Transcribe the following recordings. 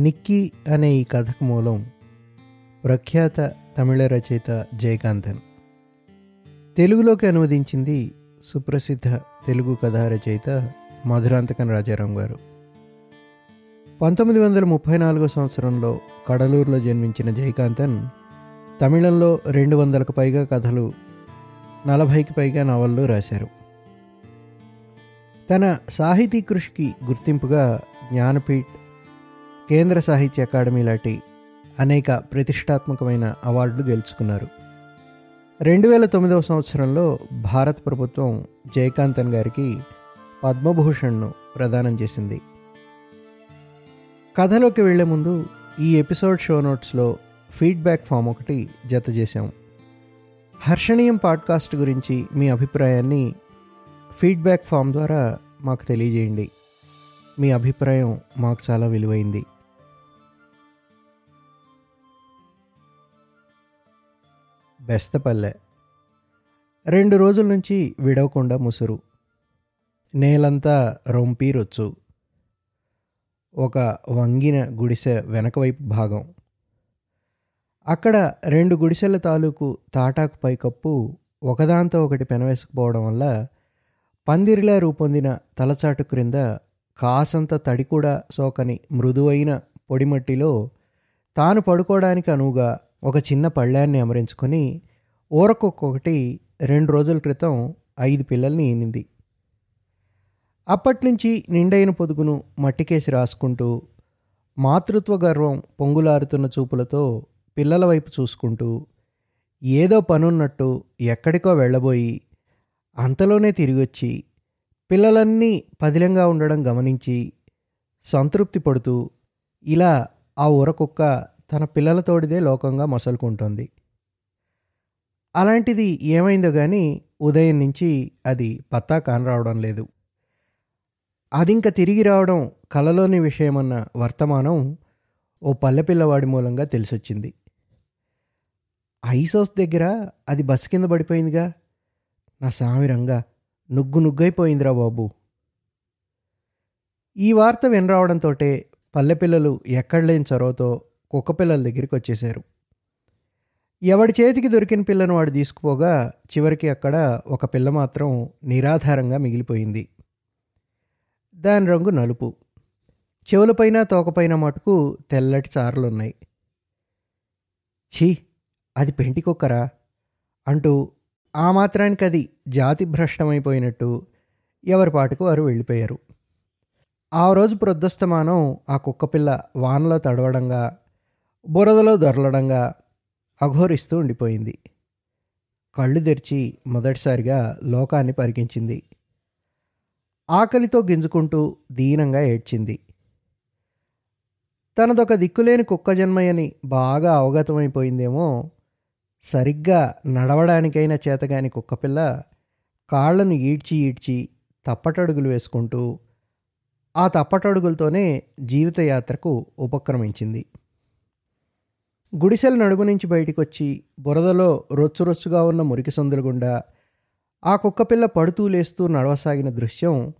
నిక్కీ అనే ఈ కథకు మూలం ప్రఖ్యాత తమిళ రచయిత జయకాంతన్. తెలుగులోకి అనువదించింది సుప్రసిద్ధ తెలుగు కథా రచయిత మధురాంతకన్ రాజారాం గారు. పంతొమ్మిది వందల ముప్పై నాలుగో సంవత్సరంలో కడలూరులో జన్మించిన జయకాంతన్ తమిళంలో రెండు వందలకు పైగా కథలు నలభైకి పైగా నవళ్ళు రాశారు. తన సాహితీ కృషికి గుర్తింపుగా జ్ఞానపీఠ్ కేంద్ర సాహిత్య అకాడమీ లాంటి అనేక ప్రతిష్టాత్మకమైన అవార్డులు గెలుచుకున్నారు. రెండు వేల తొమ్మిదవ సంవత్సరంలో భారత ప్రభుత్వం జయకాంతన్ గారికి పద్మభూషణ్ను ప్రదానం చేసింది. కథలోకి వెళ్ళే ముందు ఈ ఎపిసోడ్ షో నోట్స్లో ఫీడ్బ్యాక్ ఫామ్ ఒకటి జత చేశాం. హర్షణీయం పాడ్కాస్ట్ గురించి మీ అభిప్రాయాన్ని ఫీడ్బ్యాక్ ఫామ్ ద్వారా మాకు తెలియజేయండి. మీ అభిప్రాయం మాకు చాలా విలువైంది. బెస్తపల్లె. రెండు రోజుల నుంచి విడవకుండా ముసురు. నేలంతా రొంపీరొచ్చు ఒక వంగిన గుడిసె వెనకవైపు భాగం. అక్కడ రెండు గుడిసెల తాలూకు తాటాకు పైకప్పు ఒకదాంతో ఒకటి పెనవేసుకుపోవడం వల్ల పందిరిలా రూపొందిన తలచాటు క్రింద కాసంత తడి కూడా సోకని మృదువైన పొడిమట్టిలో తాను పడుకోవడానికి అనువుగా ఒక చిన్న పళ్ళాన్ని అమరించుకొని ఊరకొక్కొక్కటి రెండు రోజుల క్రితం ఐదు పిల్లల్ని ఈనింది. అప్పట్నుంచి నిండైన పొదుగును మట్టికేసి రాసుకుంటూ మాతృత్వ గర్వం పొంగులారుతున్న చూపులతో పిల్లల వైపు చూసుకుంటూ ఏదో పనున్నట్టు ఎక్కడికో వెళ్ళబోయి అంతలోనే తిరిగొచ్చి పిల్లలన్నీ పదిలంగా ఉండడం గమనించి సంతృప్తి పడుతూ ఇలా ఆ ఊరకుక్క తన పిల్లలతోడిదే లోకంగా మొసలుకుంటోంది. అలాంటిది ఏమైందో కానీ ఉదయం నుంచి అది పత్తా కానరావడం లేదు. అదింక తిరిగి రావడం కలలోని విషయమన్న వర్తమానం ఓ పల్లెపిల్లవాడి మూలంగా తెలిసొచ్చింది. ఐసోస్ దగ్గర అది బస్సు కింద పడిపోయిందిగా. నా సామిరంగా నుగ్గు నుగ్గైపోయిందిరా బాబు. ఈ వార్త వినరావడంతో పల్లెపిల్లలు ఎక్కడలేని చొరవతో కుక్కపిల్లల దగ్గరికి వచ్చేశారు. ఎవడి చేతికి దొరికిన పిల్లను వాడు తీసుకుపోగా చివరికి అక్కడ ఒక పిల్ల మాత్రం నిరాధారంగా మిగిలిపోయింది. దాని రంగు నలుపు. చెవులపైన తోకపైన మటుకు తెల్లటి చారలున్నాయి. ఛీ అది పెంటి కుక్కరా? అంటూ ఆ మాత్రానికి అది జాతి భ్రష్టమైపోయినట్టు ఎవరి పాటుకు వారు వెళ్ళిపోయారు. ఆ రోజు ప్రొద్దస్తమానం ఆ కుక్కపిల్ల వానలో తడవడంగా బురదలో దొరలడంగా అఘోరిస్తూ ఉండిపోయింది. కళ్ళు తెరిచి మొదటిసారిగా లోకాన్ని పరికించింది. ఆకలితో గింజుకుంటూ దీనంగా ఏడ్చింది. తనదొక దిక్కులేని కుక్క జన్మయని బాగా అవగతమైపోయిందేమో సరిగ్గా నడవడానికైనా చేతగాని కుక్కపిల్ల కాళ్ళను ఈడ్చి ఈడ్చి తప్పటడుగులు వేసుకుంటూ ఆ తప్పటడుగులతోనే జీవితయాత్రకు ఉపక్రమించింది. గుడిసెల నడుము నుంచి బయటికి వచ్చి బురదలో రొచ్చు రొచ్చుగా ఉన్న మురికి సందుల గుండా ఆ కుక్కపిల్ల పడుతూ లేస్తూ నడవసాగిన దృశ్యం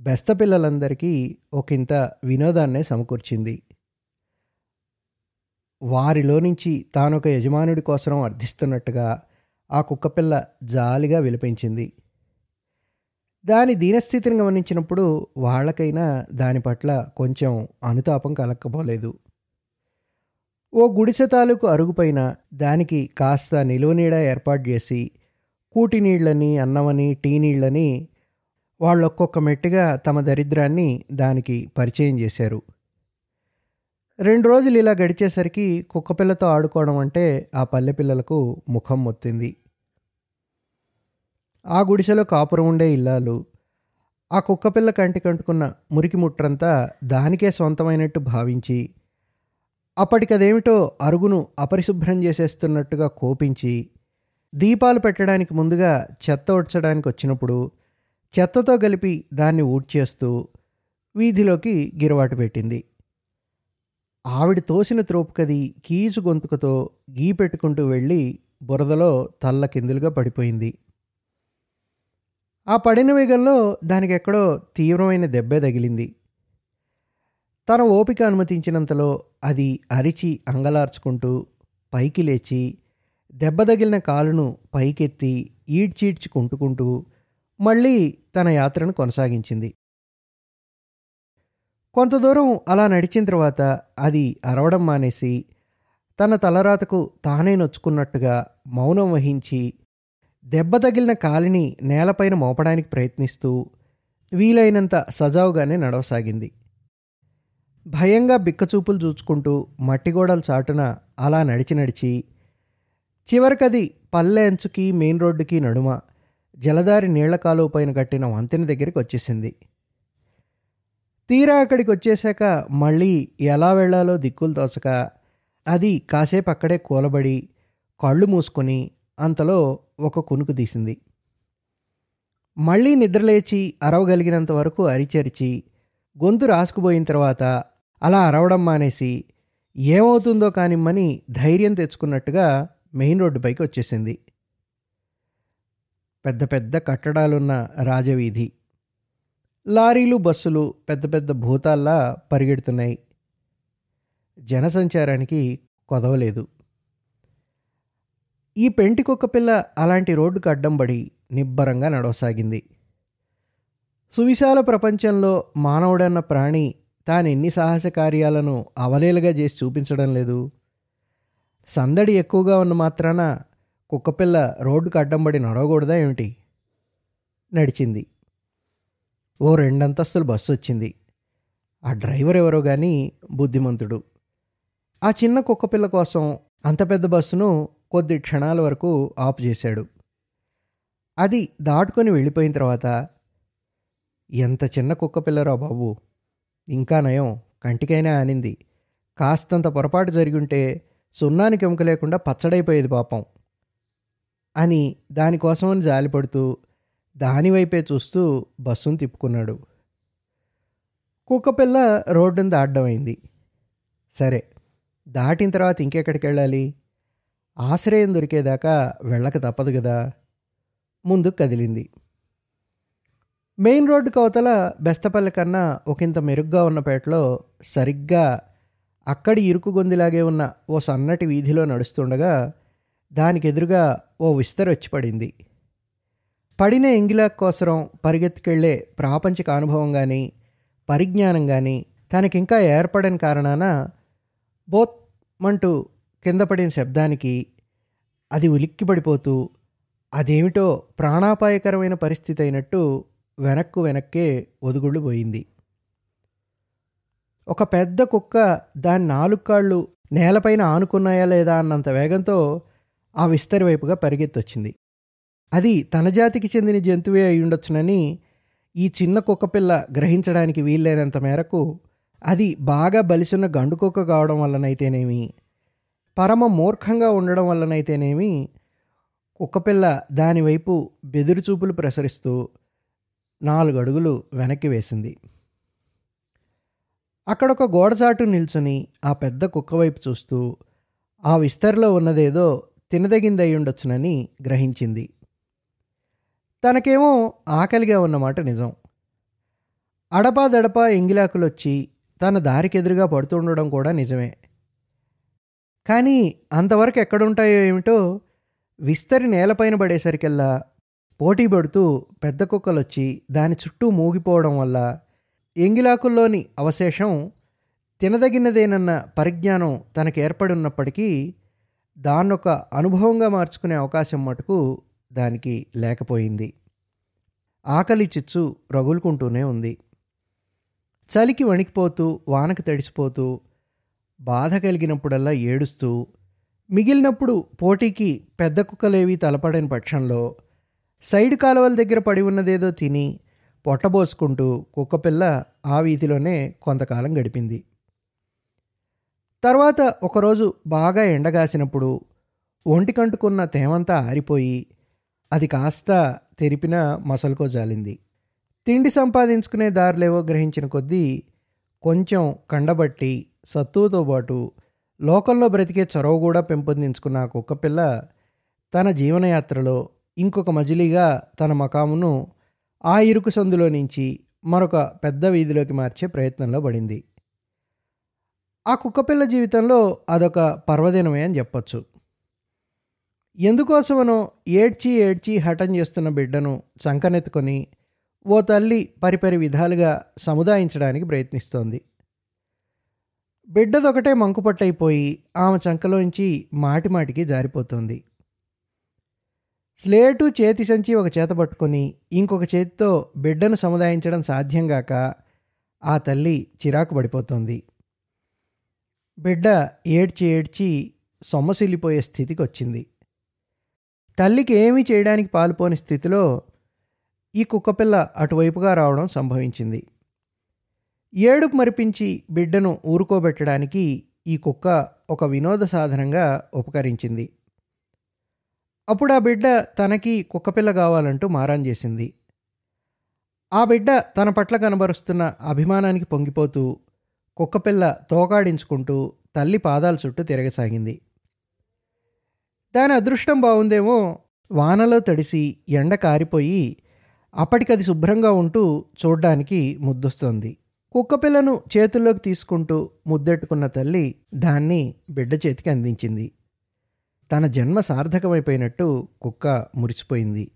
బెస్త పిల్లలందరికీ ఒకంత వినోదాన్నే సమకూర్చింది. వారిలో నుంచి తానొక యజమానుడి కోసం అర్థిస్తున్నట్టుగా ఆ కుక్కపిల్ల జాలిగా విలిపించింది. దాని దీనస్థితిని గమనించినప్పుడు వాళ్ళకైనా దాని పట్ల కొంచెం అనుతాపం కలక్కపోలేదు. ఓ గుడిసె తాలూకు అరుగుపైన దానికి కాస్త నిలువనీడ ఏర్పాటు చేసి కూటి నీళ్ళని అన్నమని టీ నీళ్ళని వాళ్ళొక్కొక్క మెట్టుగా తమ దరిద్రాన్ని దానికి పరిచయం చేశారు. రెండు రోజులు ఇలా గడిచేసరికి కుక్కపిల్లతో ఆడుకోవడం అంటే ఆ పల్లె పిల్లలకు ముఖం మొత్తింది. ఆ గుడిసెలో కాపురం ఉండే ఇల్లాలు ఆ కుక్కపిల్ల కంటి కంటుకున్న మురికి ముట్రంతా దానికే సొంతమైనట్టు భావించి అప్పటికదేమిటో అరుగును అపరిశుభ్రం చేసేస్తున్నట్టుగా కోపించి దీపాలు పెట్టడానికి ముందుగా చెత్త ఉడ్చడానికి వచ్చినప్పుడు చెత్తతో కలిపి దాన్ని ఊడ్చేస్తూ వీధిలోకి గిరవాటు పెట్టింది. ఆవిడ తోసిన త్రోపుకది కీచు గొంతుకతో గీ పెట్టుకుంటూ వెళ్ళి బురదలో తల్ల కిందులుగా పడిపోయింది. ఆ పడిన వేగంలో దానికి ఎక్కడో తీవ్రమైన దెబ్బే తగిలింది. తన ఓపిక అనుమతించినంతలో అది అరిచి అంగలార్చుకుంటూ పైకి లేచి దెబ్బ తగిలిన కాలును పైకెత్తి ఈడ్చీడ్చి కుంటుకుంటూ మళ్ళీ తన యాత్రను కొనసాగించింది. కొంత దూరం అలా నడిచిన తర్వాత అది అరవడం మానేసి తన తలరాతకు తానే నొచ్చుకున్నట్టుగా మౌనం వహించి దెబ్బ తగిలిన కాలిని నేలపైన మోపడానికి ప్రయత్నిస్తూ వీలైనంత సజావుగానే నడవసాగింది. భయంగా బిక్కచూపులు చూచుకుంటూ మట్టిగోడల చాటున అలా నడిచి నడిచి చివరికది పల్లె అంచుకి మెయిన్ రోడ్డుకి నడుమ జలదారి నీళ్ళ కాలువ పైన కట్టిన వంతెన దగ్గరికి వచ్చేసింది. తీరా అక్కడికి వచ్చేశాక మళ్ళీ ఎలా వెళ్ళాలో దిక్కులు తోచక అది కాసేపు అక్కడే కూలబడి కళ్ళు మూసుకొని అంతలో ఒక కునుకు తీసింది. మళ్ళీ నిద్రలేచి అరవగలిగినంత వరకు అరిచరిచి గొంతు రాసుకుపోయిన తర్వాత అలా అరవడం మానేసి ఏమవుతుందో కానిమ్మని ధైర్యం తెచ్చుకున్నట్టుగా మెయిన్ రోడ్డు పైకి వచ్చేసింది. పెద్ద పెద్ద కట్టడాలున్న రాజవీధి లారీలు బస్సులు పెద్ద పెద్ద భూతాల్లా పరిగెడుతున్నాయి. జనసంచారానికి కొదవలేదు. ఈ పెంటి కుక్క పిల్ల అలాంటి రోడ్డుకు అడ్డం పడి నిబ్బరంగా నడవసాగింది. సువిశాల ప్రపంచంలో మానవుడన్న ప్రాణి తాను ఎన్ని సాహస కార్యాలను అవలేలుగా చేసి చూపించడం లేదు. సందడి ఎక్కువగా ఉన్న మాత్రాన కుక్కపిల్ల రోడ్డుకు అడ్డం పడి నడవకూడదా ఏమిటి? నడిచింది. ఓ రెండంతస్తులు బస్సు వచ్చింది. ఆ డ్రైవర్ ఎవరో కానీ బుద్ధిమంతుడు. ఆ చిన్న కుక్కపిల్ల కోసం అంత పెద్ద బస్సును కొద్ది క్షణాల వరకు ఆఫ్ చేశాడు. అది దాటుకొని వెళ్ళిపోయిన తర్వాత ఎంత చిన్న కుక్కపిల్లరా బాబు! ఇంకా నయం కంటికైనా ఆనింది కాస్తంత పొరపాటు జరిగుంటే సున్నానికి ఎముక లేకుండా పచ్చడైపోయేది పాపం అని దానికోసమని జాలిపడుతూ దానివైపే చూస్తూ బస్సును తిప్పుకున్నాడు. కుక్కపిల్ల రోడ్డును దాటడం అయింది సరే దాటిన తర్వాత ఇంకెక్కడికి వెళ్ళాలి ఆశ్రయం దొరికేదాకా వెళ్ళక తప్పదు కదా ముందుకు కదిలింది. మెయిన్ రోడ్డు కవతల బెస్తపల్లి కన్నా ఒకంత మెరుగ్గా ఉన్న పేటలో సరిగ్గా అక్కడి ఇరుకు గొందిలాగే ఉన్న ఓ సన్నటి వీధిలో నడుస్తుండగా దానికి ఎదురుగా ఓ విస్తర వచ్చి పడింది. పడిన ఎంగిలాక్ కోసరం పరిగెత్తుకెళ్ళే ప్రాపంచిక అనుభవం కానీ పరిజ్ఞానం కానీ తనకింకా ఏర్పడని కారణాన బోత్ మంటూ కింద పడిన శబ్దానికి అది ఉలిక్కిపడిపోతూ అదేమిటో ప్రాణాపాయకరమైన పరిస్థితి అయినట్టు వెనక్కు వెనక్కే ఒదుగుళ్ళు పోయింది. ఒక పెద్ద కుక్క దాని నాలుగు కాళ్ళు నేలపైన ఆనుకున్నాయా లేదా అన్నంత వేగంతో ఆ విస్తరి వైపుగా పరిగెత్తొచ్చింది. అది తన జాతికి చెందిన జంతువే అయి ఉండొచ్చునని ఈ చిన్న కుక్కపిల్ల గ్రహించడానికి వీల్లేనంత మేరకు అది బాగా బలిసున్న గండు కుక్క కావడం వల్లనైతేనేమి పరమ మూర్ఖంగా ఉండడం వల్లనైతేనేమి కుక్కపిల్ల దానివైపు బెదురుచూపులు ప్రసరిస్తూ నాలుగు అడుగులు వెనక్కి వేసింది. అక్కడొక గోడచాటు నిల్చుని ఆ పెద్ద కుక్క వైపు చూస్తూ ఆ విస్తరిలో ఉన్నదేదో తినదగిందై ఉండొచ్చునని గ్రహించింది. తనకేమో ఆకలిగా ఉన్నమాట నిజం. అడపా దడపా ఎంగిలాకులొచ్చి తన దారికెదురుగా పడుతుండడం కూడా నిజమే. కానీ అంతవరకు ఎక్కడుంటాయో ఏమిటో విస్తరి నేలపైన పడేసరికల్లా పోటీ పడుతూ పెద్ద కుక్కలొచ్చి దాని చుట్టూ మూగిపోవడం వల్ల ఎంగిలాకుల్లోని అవశేషం తినదగినదేనన్న పరిజ్ఞానం తనకు ఏర్పడి ఉన్నప్పటికీ దాన్నొక అనుభవంగా మార్చుకునే అవకాశం మటుకు దానికి లేకపోయింది. ఆకలి చిచ్చు రగులుకుంటూనే ఉంది. చలికి వణికిపోతూ వానకు తడిసిపోతూ బాధ కలిగినప్పుడల్లా ఏడుస్తూ మిగిలినప్పుడు పోటీకి పెద్ద కుక్కలేవి తలపడని పక్షంలో సైడ్ కాలువల దగ్గర పడి ఉన్నదేదో తిని పొట్టబోసుకుంటూ కుక్కపిల్ల ఆ వీధిలోనే కొంతకాలం గడిపింది. తర్వాత ఒకరోజు బాగా ఎండగాసినప్పుడు ఒంటికంటుకున్న తేమంతా ఆరిపోయి అది కాస్త తెరిపిన మసలుకో జాలింది. తిండి సంపాదించుకునే దారిలేవో గ్రహించిన కొద్దీ కొంచెం కండబట్టి సత్తువుతో పాటు లోకంలో బ్రతికే చొరవ కూడా పెంపొందించుకున్న కుక్కపిల్ల తన జీవనయాత్రలో ఇంకొక మజిలీగా తన మకామును ఆ ఇరుకు సందులో నుంచి మరొక పెద్ద వీధిలోకి మార్చే ప్రయత్నంలో పడింది. ఆ కుక్కపిల్ల జీవితంలో అదొక పర్వదినమే అని చెప్పొచ్చు. ఎందుకోసమనో ఏడ్చి ఏడ్చి హఠం చేస్తున్న బిడ్డను చంకనెత్తుకొని ఓ తల్లి పరిపరి విధాలుగా సముదాయించడానికి ప్రయత్నిస్తోంది. బిడ్డదొకటే మంకుపట్టయిపోయి ఆమె చంకలోంచి మాటిమాటికి జారిపోతుంది. స్లేటు చేతి సంచి ఒక చేత పట్టుకొని ఇంకొక చేతితో బిడ్డను సముదాయించడం సాధ్యం గాక ఆ తల్లి చిరాకు పడిపోతోంది. బిడ్డ ఏడ్చి ఏడ్చి సొమ్మసిల్లిపోయే స్థితికి వచ్చింది తల్లికి ఏమీ చేయడానికి పాలుపోని స్థితిలో ఈ కుక్కపిల్ల అటువైపుగా రావడం సంభవించింది. ఏడుపు మరిపించి బిడ్డను ఊరుకోబెట్టడానికి ఈ కుక్క ఒక వినోద సాధనంగా ఉపకరించింది. అప్పుడు ఆ బిడ్డ తనకి కుక్కపిల్ల కావాలంటూ మారాన్ చేసింది. ఆ బిడ్డ తన పట్ల కనబరుస్తున్న అభిమానానికి పొంగిపోతూ కుక్కపిల్ల తోకాడించుకుంటూ తల్లి పాదాల చుట్టూ తిరగసాగింది. దాని అదృష్టం బాగుందేమో వానలో తడిసి ఎండ కారిపోయి అప్పటికది శుభ్రంగా ఉంటూ చూడ్డానికి ముద్దొస్తుంది. కుక్కపిల్లను చేతుల్లోకి తీసుకుంటూ ముద్దెట్టుకున్న తల్లి దాన్ని బిడ్డ చేతికి అందించింది. తన జన్మ సార్థకమైపోయినట్టు కుక్క మురిసిపోయింది.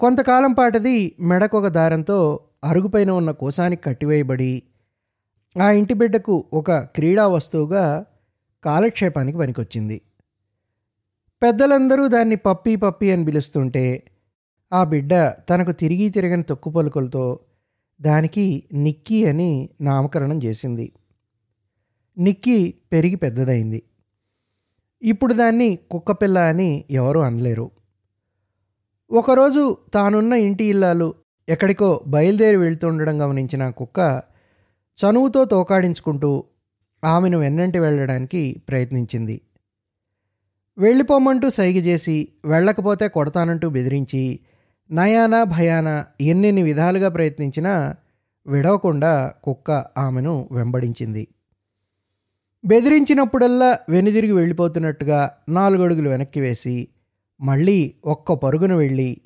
కొంతకాలం పాటది మెడకొక దారంతో అరుగుపైన ఉన్న కోసానికి కట్టివేయబడి ఆ ఇంటి బిడ్డకు ఒక క్రీడా వస్తువుగా కాలక్షేపానికి పనికొచ్చింది. పెద్దలందరూ దాన్ని పప్పి పప్పి అని పిలుస్తుంటే ఆ బిడ్డ తనకు తిరిగి తిరగని తొక్కు పలుకులతో దానికి నిక్కీ అని నామకరణం చేసింది. నిక్కీ పెరిగి పెద్దదైంది. ఇప్పుడు దాన్ని కుక్కపిల్ల అని ఎవరూ అనలేరు. ఒకరోజు తానున్న ఇంటి ఇల్లాలు ఎక్కడికో బయలుదేరి వెళ్తుండడం గమనించిన కుక్క చనువుతో తోకాడించుకుంటూ ఆమెను వెన్నంటి వెళ్ళడానికి ప్రయత్నించింది. వెళ్ళిపోమంటూ సైగ చేసి వెళ్ళకపోతే కొడతానంటూ బెదిరించి నయానా భయానా ఎన్నెన్ని విధాలుగా ప్రయత్నించినా విడవకుండా కుక్క ఆమెను వెంబడించింది. బెదిరించినప్పుడల్లా వెనుదిరిగి వెళ్ళిపోతున్నట్టుగా నాలుగడుగులు వెనక్కి వేసి మళ్ళీ ఒక్క పరుగున వెళ్ళి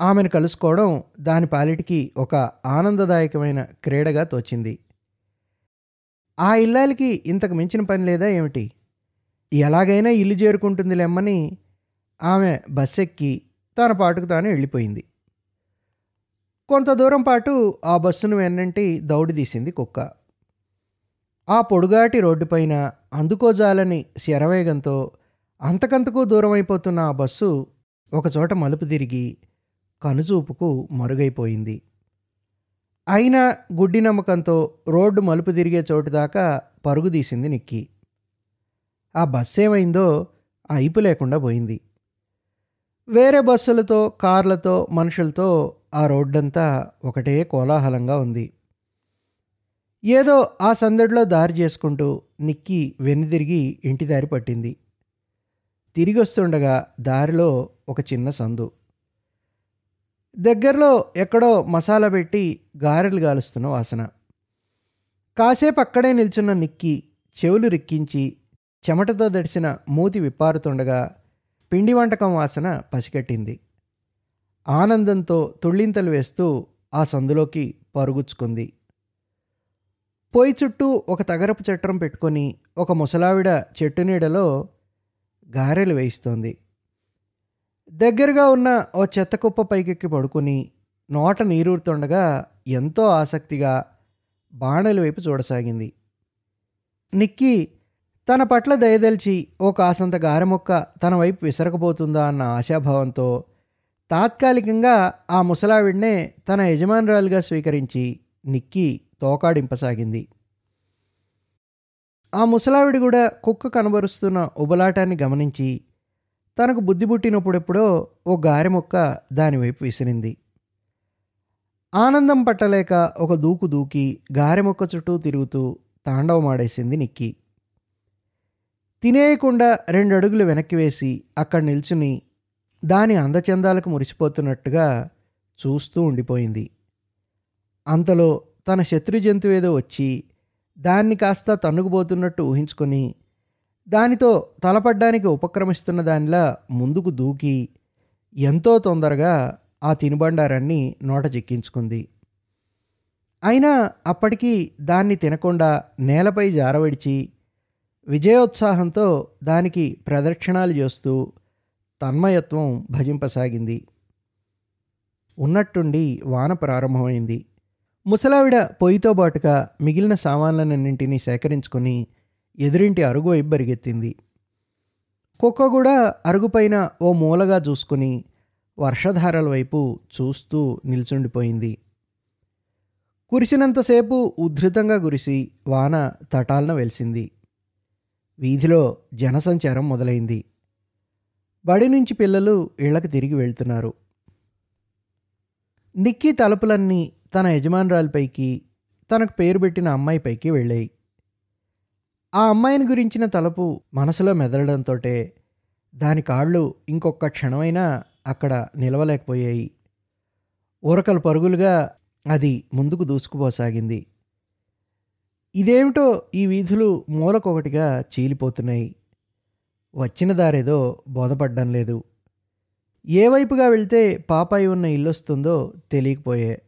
ఆమెను కలుసుకోవడం దాని పాలిటికి ఒక ఆనందదాయకమైన క్రీడగా తోచింది. ఆ ఇల్లాలకి ఇంతకు మించిన పని లేదా ఏమిటి? ఎలాగైనా ఇల్లు చేరుకుంటుంది లెమ్మని ఆమె బస్సెక్కి తన పాటుకు తాను వెళ్ళిపోయింది. కొంత దూరం పాటు ఆ బస్సును వెన్నంటి దౌడి తీసింది కుక్క. ఆ పొడుగాటి రోడ్డుపైన అందుకోజాలని శరవేగంతో అంతకంతకు దూరమైపోతున్న ఆ బస్సు ఒకచోట మలుపు తిరిగి కనుచూపుకు మరుగైపోయింది. అయినా గుడ్డి నమ్మకంతో రోడ్డు మలుపు తిరిగే చోటు దాకా పరుగు తీసింది నిక్కి. ఆ బస్సు ఏమైందో అయిపు లేకుండా పోయింది. వేరే బస్సులతో కార్లతో మనుషులతో ఆ రోడ్డంతా ఒకటే కోలాహలంగా ఉంది. ఏదో ఆ సందడిలో దారి చేసుకుంటూ నిక్కి వెనుదిరిగి ఇంటి దారి పట్టింది. తిరిగి వస్తుండగా దారిలో ఒక చిన్న సందు. దగ్గరలో ఎక్కడో మసాలా పెట్టి గారెలు గాలుస్తున్న వాసన. కాసేపు అక్కడే నిల్చున్న నిక్కి చెవులు రిక్కించి చెమటతో దడిసిన మూతి విప్పారుతుండగా పిండి వంటకం వాసన పసిగట్టింది. ఆనందంతో తుళ్ళింతలు వేస్తూ ఆ సందులోకి పరుగుచ్చుకుంది. పొయ్యి చుట్టూ ఒక తగరపు చట్టం పెట్టుకొని ఒక ముసలావిడ చెట్టు నీడలో గారెలు వేయిస్తోంది. దగ్గరగా ఉన్న ఓ చెత్త కుప్ప పైకెక్కి పడుకుని నోట నీరూరుతుండగా ఎంతో ఆసక్తిగా బాణల వైపు చూడసాగింది. నిక్కి తన పట్ల దయదల్చి ఓ కాసంత గారెమొక్క తన వైపు విసరకపోతుందా అన్న ఆశాభావంతో తాత్కాలికంగా ఆ ముసలావిడ్నే తన యజమానురాలుగా స్వీకరించి నిక్కి తోకాడింపసాగింది. ఆ ముసలావిడి కూడా కుక్క కనబరుస్తున్న ఉబలాటాన్ని గమనించి తనకు బుద్ధి పుట్టినప్పుడెప్పుడో ఓ గారెమొక్క దానివైపు విసిరింది. ఆనందం పట్టలేక ఒక దూకు దూకి గారె మొక్క చుట్టూ తిరుగుతూ తాండవమాడేసింది నిక్కి. తినేయకుండా రెండు అడుగులు వెనక్కి వేసి అక్కడ నిల్చుని దాని అందచందాలకు మురిసిపోతున్నట్టుగా చూస్తూ ఉండిపోయింది. అంతలో తన శత్రు ఏదో వచ్చి దాన్ని కాస్త తన్నుకుపోతున్నట్టు ఊహించుకొని దానితో తలపడ్డానికి ఉపక్రమిస్తున్న దానిలా ముందుకు దూకి ఎంతో తొందరగా ఆ తినుబండారాన్ని నోట చిక్కించుకుంది. అయినా అప్పటికీ దాన్ని తినకుండా నేలపై జారవిడిచి విజయోత్సాహంతో దానికి ప్రదక్షిణాలు చేస్తూ తన్మయత్వం భజింపసాగింది. ఉన్నట్టుండి వాన ప్రారంభమైంది. ముసలావిడ పొయ్యితో బాటుగా మిగిలిన సామాన్లన్నింటినీ సేకరించుకొని ఎదురింటి అరుగు వైపు బరిగెత్తింది. కుక్క కూడా అరుగుపైన ఓ మూలగా చూసుకుని వర్షధారల వైపు చూస్తూ నిల్చుండిపోయింది. కురిసినంతసేపు ఉద్ధృతంగా కురిసి వాన తటాలన వెలిసింది. వీధిలో జనసంచారం మొదలైంది. బడి నుంచి పిల్లలు ఇళ్ళకు తిరిగి వెళ్తున్నారు. నిక్కీ తలుపులన్నీ తన యజమానురాలిపైకి తనకు పేరు పెట్టిన అమ్మాయిపైకి వెళ్ళాయి. ఆ అమ్మాయిని గురించిన తలుపు మనసులో మెదలడంతో దాని కాళ్ళు ఇంకొక క్షణమైనా అక్కడ నిలవలేకపోయాయి. ఉరకలు పరుగులుగా అది ముందుకు దూసుకుపోసాగింది. ఇదేమిటో ఈ వీధులు మూలకొకటిగా చీలిపోతున్నాయి. వచ్చిన దారేదో బోధపడ్డం లేదు. ఏ వైపుగా వెళ్తే పాపాయి ఉన్న ఇల్లు వస్తుందో తెలియకపోయే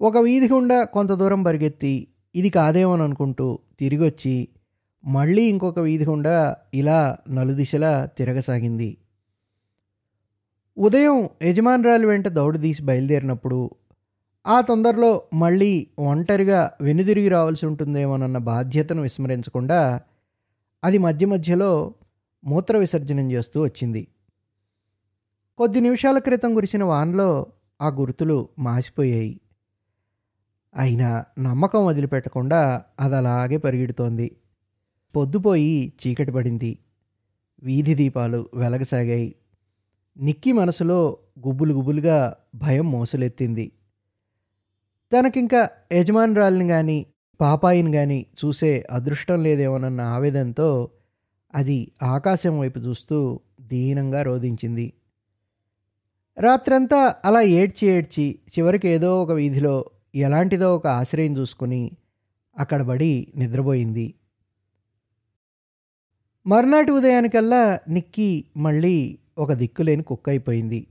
ఒక వీధి గుండా కొంత దూరం పరిగెత్తి ఇది కాదేమోని అనుకుంటూ తిరిగొచ్చి మళ్ళీ ఇంకొక వీధి గుండా ఇలా నలుదిశలా తిరగసాగింది. ఉదయం యజమానురాలు వెంట దౌడదీసి బయలుదేరినప్పుడు ఆ తొందరలో మళ్ళీ ఒంటరిగా వెనుదిరిగి రావాల్సి ఉంటుందేమోనన్న బాధ్యతను విస్మరించకుండా అది మధ్య మధ్యలో మూత్ర విసర్జనం చేస్తూ వచ్చింది. కొద్ది నిమిషాల క్రితం కురిసిన వానలో ఆ గుర్తులు మాసిపోయాయి. అయినా నమ్మకం వదిలిపెట్టకుండా అది అలాగే పరిగెడుతోంది. పొద్దుపోయి చీకటి పడింది. వీధి దీపాలు వెలగసాగాయి. నిక్కి మనసులో గుబులు గుబులుగా భయం మోసలెత్తింది. తనకింకా యజమానురాలిని కానీ పాపాయిని కానీ చూసే అదృష్టం లేదేమోనన్న ఆవేదనతో అది ఆకాశం వైపు చూస్తూ దీనంగా రోధించింది. రాత్రంతా అలా ఏడ్చి ఏడ్చి చివరికి ఏదో ఒక వీధిలో ఎలాంటిదో ఒక ఆశ్రయం చూసుకుని అక్కడ పడి నిద్రపోయింది. మర్నాటి ఉదయానికల్లా నిక్కి మళ్ళీ ఒక దిక్కులేని కుక్క అయిపోయింది.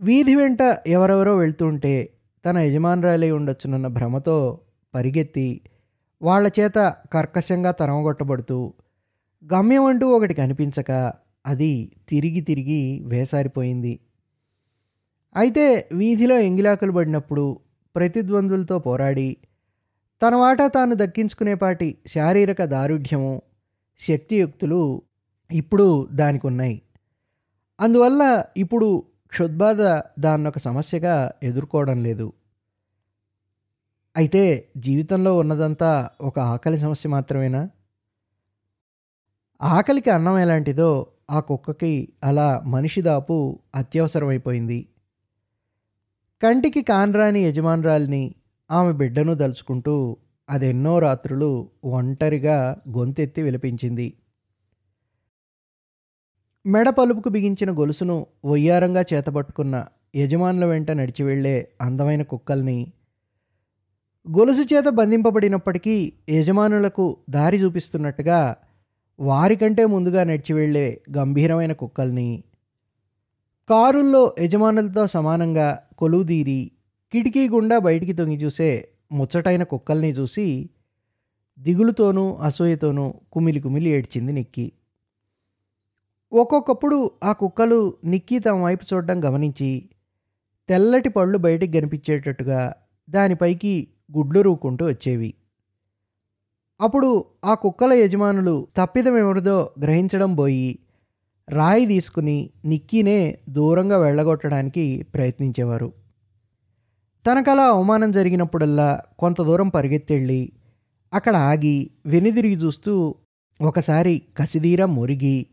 వీధి వెంట ఎవరెవరో వెళ్తుంటే తన యజమానురాలై ఉండొచ్చునన్న భ్రమతో పరిగెత్తి వాళ్ళ చేత కర్కశంగా తరమగొట్టబడుతూ గమ్యం అంటూ ఒకటి కనిపించక అది తిరిగి తిరిగి వేసారిపోయింది. అయితే వీధిలో ఎంగిలాకులు పడినప్పుడు ప్రతిద్వందులతో పోరాడి తన వాటా తాను దక్కించుకునేపాటి శారీరక దారుఢ్యము శక్తియుక్తులు ఇప్పుడు దానికి ఉన్నాయి అందువల్ల ఇప్పుడు క్షుద్బాధ దాన్నొక సమస్యగా ఎదుర్కోవడం లేదు. అయితే జీవితంలో ఉన్నదంతా ఒక ఆకలి సమస్య మాత్రమేనా? ఆకలికి అన్నం ఎలాంటిదో ఆ కుక్కకి అలా మనిషి దాపు అత్యవసరమైపోయింది. కంటికి కాన్రాని యజమానురాల్ని ఆమె బిడ్డను దలుచుకుంటూ అదెన్నో రాత్రులు ఒంటరిగా గొంతెత్తి విలపించింది. మెడ పలుపుకు బిగించిన గొలుసును వయ్యారంగా చేతపట్టుకున్న యజమానుల వెంట నడిచి వెళ్ళే అందమైన కుక్కల్ని గొలుసు చేత బంధింపబడినప్పటికీ యజమానులకు దారి చూపిస్తున్నట్టుగా వారికంటే ముందుగా నడిచి వెళ్ళే గంభీరమైన కుక్కల్ని కారుల్లో యజమానులతో సమానంగా కొలువుదీరి కిటికీ గుండా బయటికి తొంగి చూసే ముచ్చటైన కుక్కల్ని చూసి దిగులుతోనూ అసూయతోనూ కుమిలి కుమిలి ఏడ్చింది నిక్కి. ఒక్కొక్కప్పుడు ఆ కుక్కలు నిక్కీ తమ వైపు చూడడం గమనించి తెల్లటి పళ్ళు బయటికి కనిపించేటట్టుగా దానిపైకి గుడ్లు రూకుంటూ వచ్చేవి. అప్పుడు ఆ కుక్కల యజమానులు తప్పిదం ఎవరిదో గ్రహించడం పోయి రాయి తీసుకుని నిక్కీనే దూరంగా వెళ్ళగొట్టడానికి ప్రయత్నించేవారు. తనకలా అవమానం జరిగినప్పుడల్లా కొంత దూరం పరిగెత్తెళ్ళి అక్కడ ఆగి వెనుదిరిగి చూస్తూ ఒకసారి కసిదీరా మురిగి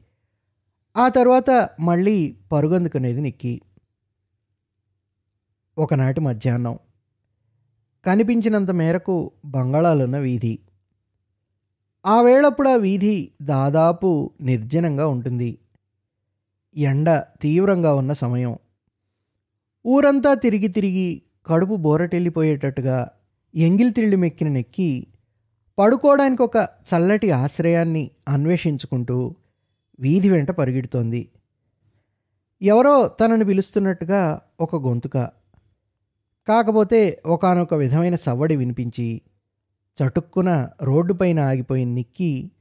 ఆ తర్వాత మళ్ళీ పరుగందుకునేది నిక్కి. ఒకనాటి మధ్యాహ్నం కనిపించినంత మేరకు బంగాళాలున్న వీధి. ఆ వేళప్పుడు ఆ వీధి దాదాపు నిర్జనంగా ఉంటుంది. ఎండ తీవ్రంగా ఉన్న సమయం. ఊరంతా తిరిగి తిరిగి కడుపు బోరటెళ్ళిపోయేటట్టుగా ఎంగిల్ మెక్కిన నెక్కి పడుకోవడానికి ఒక చల్లటి ఆశ్రయాన్ని అన్వేషించుకుంటూ వీధి వెంట పరిగెడుతోంది. ఎవరో తనను పిలుస్తున్నట్టుగా ఒక గొంతుక. కాకపోతే ఒకానొక విధమైన సవ్వడి వినిపించి చటుక్కున రోడ్డుపైన ఆగిపోయిన నిక్కి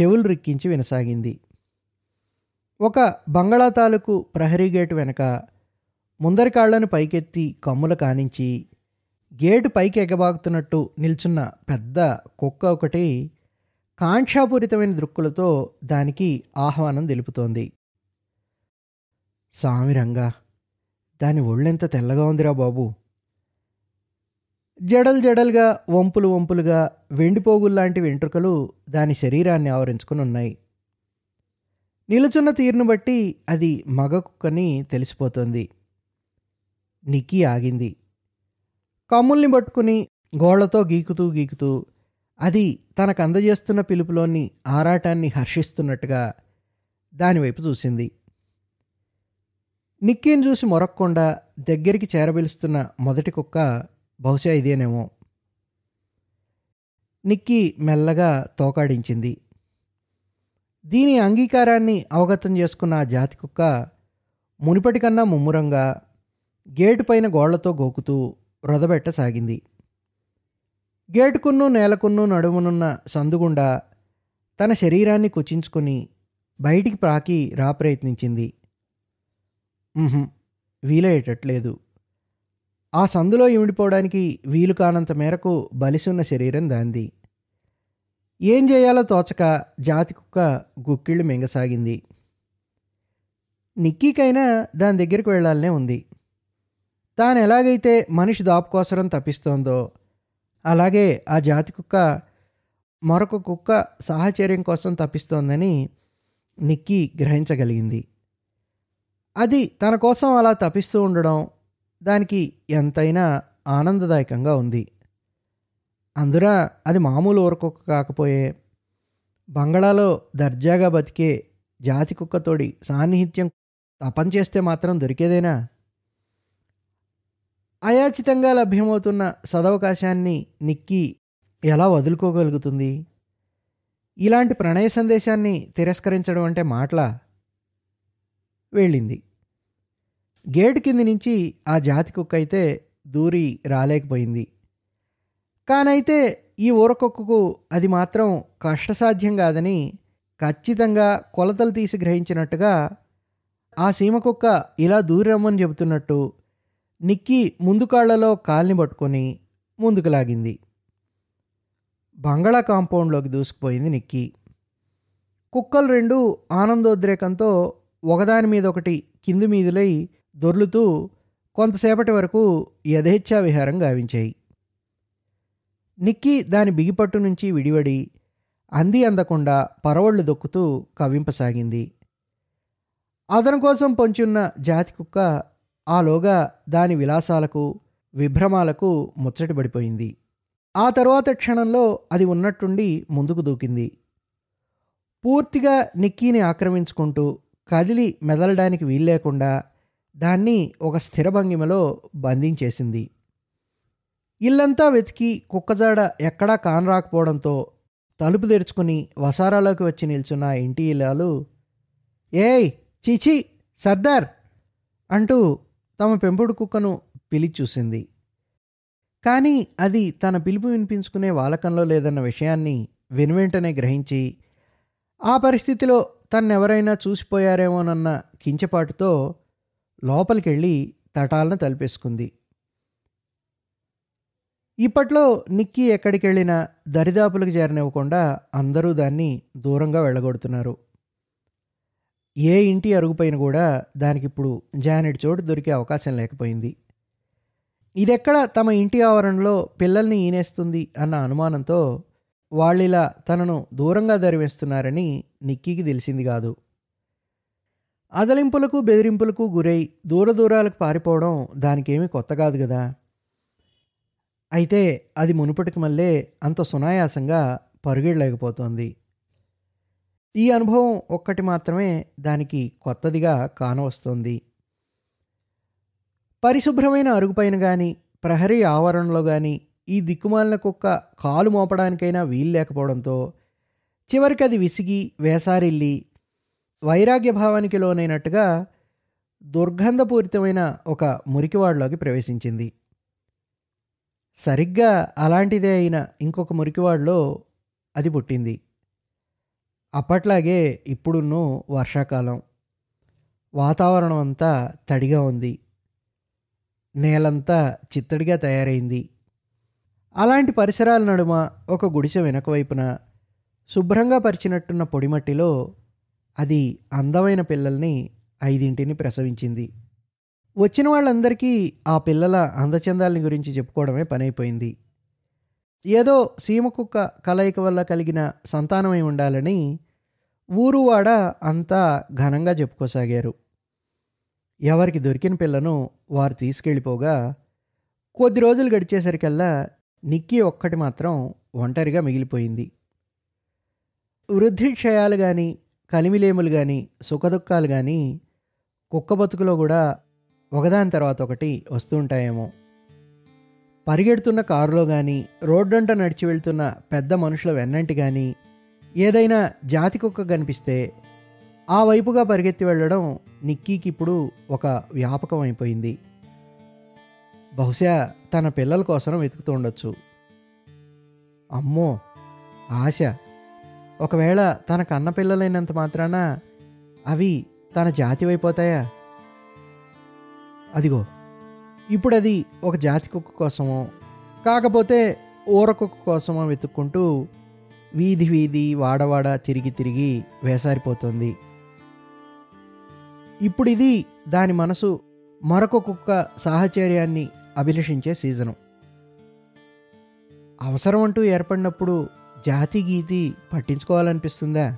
చెవులు రిక్కించి వినసాగింది. ఒక బంగళా తాలూకు ప్రహరీ గేటు వెనక ముందరి కాళ్ళను పైకెత్తి కమ్ముల కానించి గేటు పైకి ఎగబాగుతున్నట్టు నిల్చున్న పెద్ద కుక్క ఒకటి కాంక్షాపూరితమైన దృక్కులతో దానికి ఆహ్వానం తెలుపుతోంది. సామిరంగా దాని ఒళ్ళెంత తెల్లగా ఉందిరా బాబు. జడలు జడలుగా వంపులు వంపులుగా వెండిపోగుల్లాంటి వెంట్రుకలు దాని శరీరాన్ని ఆవరించుకుని ఉన్నాయి. నిలుచున్న తీరును బట్టి అది మగ కుక్కని తెలిసిపోతుంది. నిక్కి ఆగింది. కమ్ముల్ని పట్టుకుని గోళ్ళతో గీకుతూ గీకుతూ అది తనకు అందజేస్తున్న పిలుపులోని ఆరాటాన్ని హర్షిస్తున్నట్టుగా దానివైపు చూసింది. నిక్కీని చూసి మొరక్కుండా దగ్గరికి చేరబిలుస్తున్న మొదటి కుక్క బహుశా ఇదేనేమో. నిక్కీ మెల్లగా తోకాడించింది. దీని అంగీకారాన్ని అవగతం చేసుకున్న ఆ జాతి కుక్క మునిపటికన్నా ముమ్మురంగా గేటు పైన గోళ్ళతో గోకుతూ రొదబెట్టసాగింది. గేటుకున్ను నేలకున్ను నడుమునున్న సందుగుండా తన శరీరాన్ని కుచించుకొని బయటికి ప్రాకి రా ప్రయత్నించింది. వీలయ్యేటట్లేదు. ఆ సందులో ఇమిడిపోవడానికి వీలు కానంత మేరకు బలిసున్న శరీరం దాంది. ఏం చేయాలో తోచక జాతి కుక్క గుక్కిళ్ళు మింగసాగింది. నిక్కీకైనా దాని దగ్గరికి వెళ్ళాలనే ఉంది. తాను ఎలాగైతే మనిషి దాపుకోసరం తప్పిస్తోందో అలాగే ఆ జాతి కుక్క మరొక కుక్క సాహచర్యం కోసం తప్పిస్తోందని నిక్కీ గ్రహించగలిగింది. అది తన కోసం అలా తప్పిస్తూ ఉండడం దానికి ఎంతైనా ఆనందదాయకంగా ఉంది. అందున అది మామూలు ఊరకొక్క కాకపోయే. బంగళాలో దర్జాగా బతికే జాతి కుక్కతోడి సాన్నిహిత్యం తపం చేస్తే మాత్రం దొరికేదేనా? అయాచితంగా లభ్యమవుతున్న సదవకాశాన్ని నిక్కి ఎలా వదులుకోగలుగుతుంది? ఇలాంటి ప్రణయ సందేశాన్ని తిరస్కరించడం అంటే మాటల? వెళ్ళింది. గేటు కింది నుంచి ఆ జాతి కుక్క అయితే దూరి రాలేకపోయింది. కానైతే ఈ ఊరకొక్కకు అది మాత్రం కష్టసాధ్యం కాదని ఖచ్చితంగా కొలతలు తీసి గ్రహించినట్టుగా ఆ సీమ కుక్క ఇలా దూరి రమ్మని చెబుతున్నట్టు నిక్కి ముందు కాళ్ళలో కాల్ని పట్టుకొని ముందుకు లాగింది. బంగళా కాంపౌండ్లోకి దూసుకుపోయింది నిక్కి. కుక్కలు రెండు ఆనందోద్రేకంతో ఒకదాని మీద ఒకటి కింది మీదులై దొర్లుతూ కొంతసేపటి వరకు యథేచ్ఛా విహారం గావించాయి. నిక్కీ దాని బిగిపట్టు నుంచి విడివడి అంది అందకుండా పరవళ్ళు దొక్కుతూ కవింపసాగింది అతని కోసం పొంచున్న జాతి కుక్క ఆలోగా దాని విలాసాలకు విభ్రమాలకు ముచ్చటపడిపోయింది ఆ తరువాత క్షణంలో అది ఉన్నట్టుండి ముందుకు దూకింది. పూర్తిగా నిక్కీని ఆక్రమించుకుంటూ కదిలి మెదలడానికి వీల్లేకుండా దాన్ని ఒక స్థిర భంగిమలో బంధించేసింది. ఇల్లంతా వెతికి కుక్కజాడ ఎక్కడా కానరాకపోవడంతో తలుపు తెరుచుకుని వసారాలోకి వచ్చి నిల్చున్న ఇంటి ఇల్లాలు ఏయ్ చీచీ సర్దార్! అంటూ తమ పెంపుడు కుక్కను పిలిచి చూసింది. కానీ అది తన పిలుపు వినిపించుకునే వాలకంలో లేదన్న విషయాన్ని వెనువెంటనే గ్రహించి ఆ పరిస్థితిలో తన్నెవరైనా చూసిపోయారేమోనన్న కించపాటుతో లోపలికెళ్ళి తటాలను తలిపేసుకుంది. ఇప్పట్లో నిక్కీ ఎక్కడికి వెళ్ళినా దరిదాపులకు చేరనివ్వకుండా అందరూ దాన్ని దూరంగా వెళ్ళగొడుతున్నారు. ఏ ఇంటి అరుగుపైన కూడా దానికిప్పుడు జానెట్ చోటు దొరికే అవకాశం లేకపోయింది. ఇదెక్కడ తమ ఇంటి ఆవరణలో పిల్లల్ని ఈనేస్తుంది అన్న అనుమానంతో వాళ్ళిలా తనను దూరంగా దరివేస్తున్నారని నిక్కీకి తెలిసింది కాదు. అదలింపులకు బెదిరింపులకు గురై దూర దూరాలకు పారిపోవడం దానికేమీ కొత్త కాదు కదా. అయితే అది మునుపటికి మళ్ళీ అంత సునాయాసంగా పరుగెడలేకపోతోంది ఈ అనుభవం ఒక్కటి మాత్రమే దానికి కొత్తదిగా కానవస్తోంది. పరిశుభ్రమైన అరుగుపైన కానీ ప్రహరీ ఆవరణలో కానీ ఈ దిక్కుమాలిన కుక్క కాలు మోపడానికైనా వీలు లేకపోవడంతో చివరికి అది విసిగి వేసారిల్లి వైరాగ్య భావానికి లోనైనట్టుగా దుర్గంధపూరితమైన ఒక మురికివాడలోకి ప్రవేశించింది. సరిగ్గా అలాంటిదే అయిన ఇంకొక మురికివాడలో అది పుట్టింది. అప్పట్లాగే ఇప్పుడున్నూ వర్షాకాలం. వాతావరణం అంతా తడిగా ఉంది. నేలంతా చిత్తడిగా తయారైంది. అలాంటి పరిసరాల నడుమ ఒక గుడిసె వెనక వైపున శుభ్రంగా పరిచినట్టున్న పొడిమట్టిలో అది అందమైన పిల్లల్ని ఐదింటిని ప్రసవించింది. వచ్చిన వాళ్ళందరికీ ఆ పిల్లల అందచందాలని గురించి చెప్పుకోవడమే పనైపోయింది. ఏదో సీమకుక్క కలయిక వల్ల కలిగిన సంతానమై ఉండాలని ఊరువాడ అంతా ఘనంగా చెప్పుకోసాగారు. ఎవరికి దొరికిన పిల్లను వారు తీసుకెళ్ళిపోగా కొద్ది రోజులు గడిచేసరికల్లా నిక్కీ ఒక్కటి మాత్రం ఒంటరిగా మిగిలిపోయింది. వృద్ధిక్షయాలు కానీ కలిమిలేములు కానీ సుఖదుఖాలు కానీ కుక్క బతుకులో కూడా ఒకదాని తర్వాత ఒకటి వస్తుంటాయేమో. పరిగెడుతున్న కారులో కానీ రోడ్డంట నడిచి వెళ్తున్న పెద్ద మనుషుల వెన్నంటి కానీ ఏదైనా జాతి కుక్క కనిపిస్తే ఆ వైపుగా పరిగెత్తి వెళ్ళడం నిక్కీకి ఇప్పుడు ఒక వ్యాపకం అయిపోయింది బహుశా తన పిల్లల కోసం వెతుకుతూ ఉండొచ్చు. అమ్మో! ఆశ! ఒకవేళ తన కన్న పిల్లలైనంత మాత్రాన అవి తన జాతి అయిపోతాయా అదిగో ఇప్పుడు అది ఒక జాతి కుక్క కోసమో కాకపోతే ఊర కుక్క కోసమో వెతుక్కుంటూ వీధి వీధి వాడవాడ తిరిగి తిరిగి వేసారిపోతుంది. ఇప్పుడు ఇది దాని మనసు మరొక కుక్క సాహచర్యాన్ని అభిలషించే సీజను. అవసరం అంటూ ఏర్పడినప్పుడు జాతి గీతి పట్టించుకోవాలనిపిస్తుందా?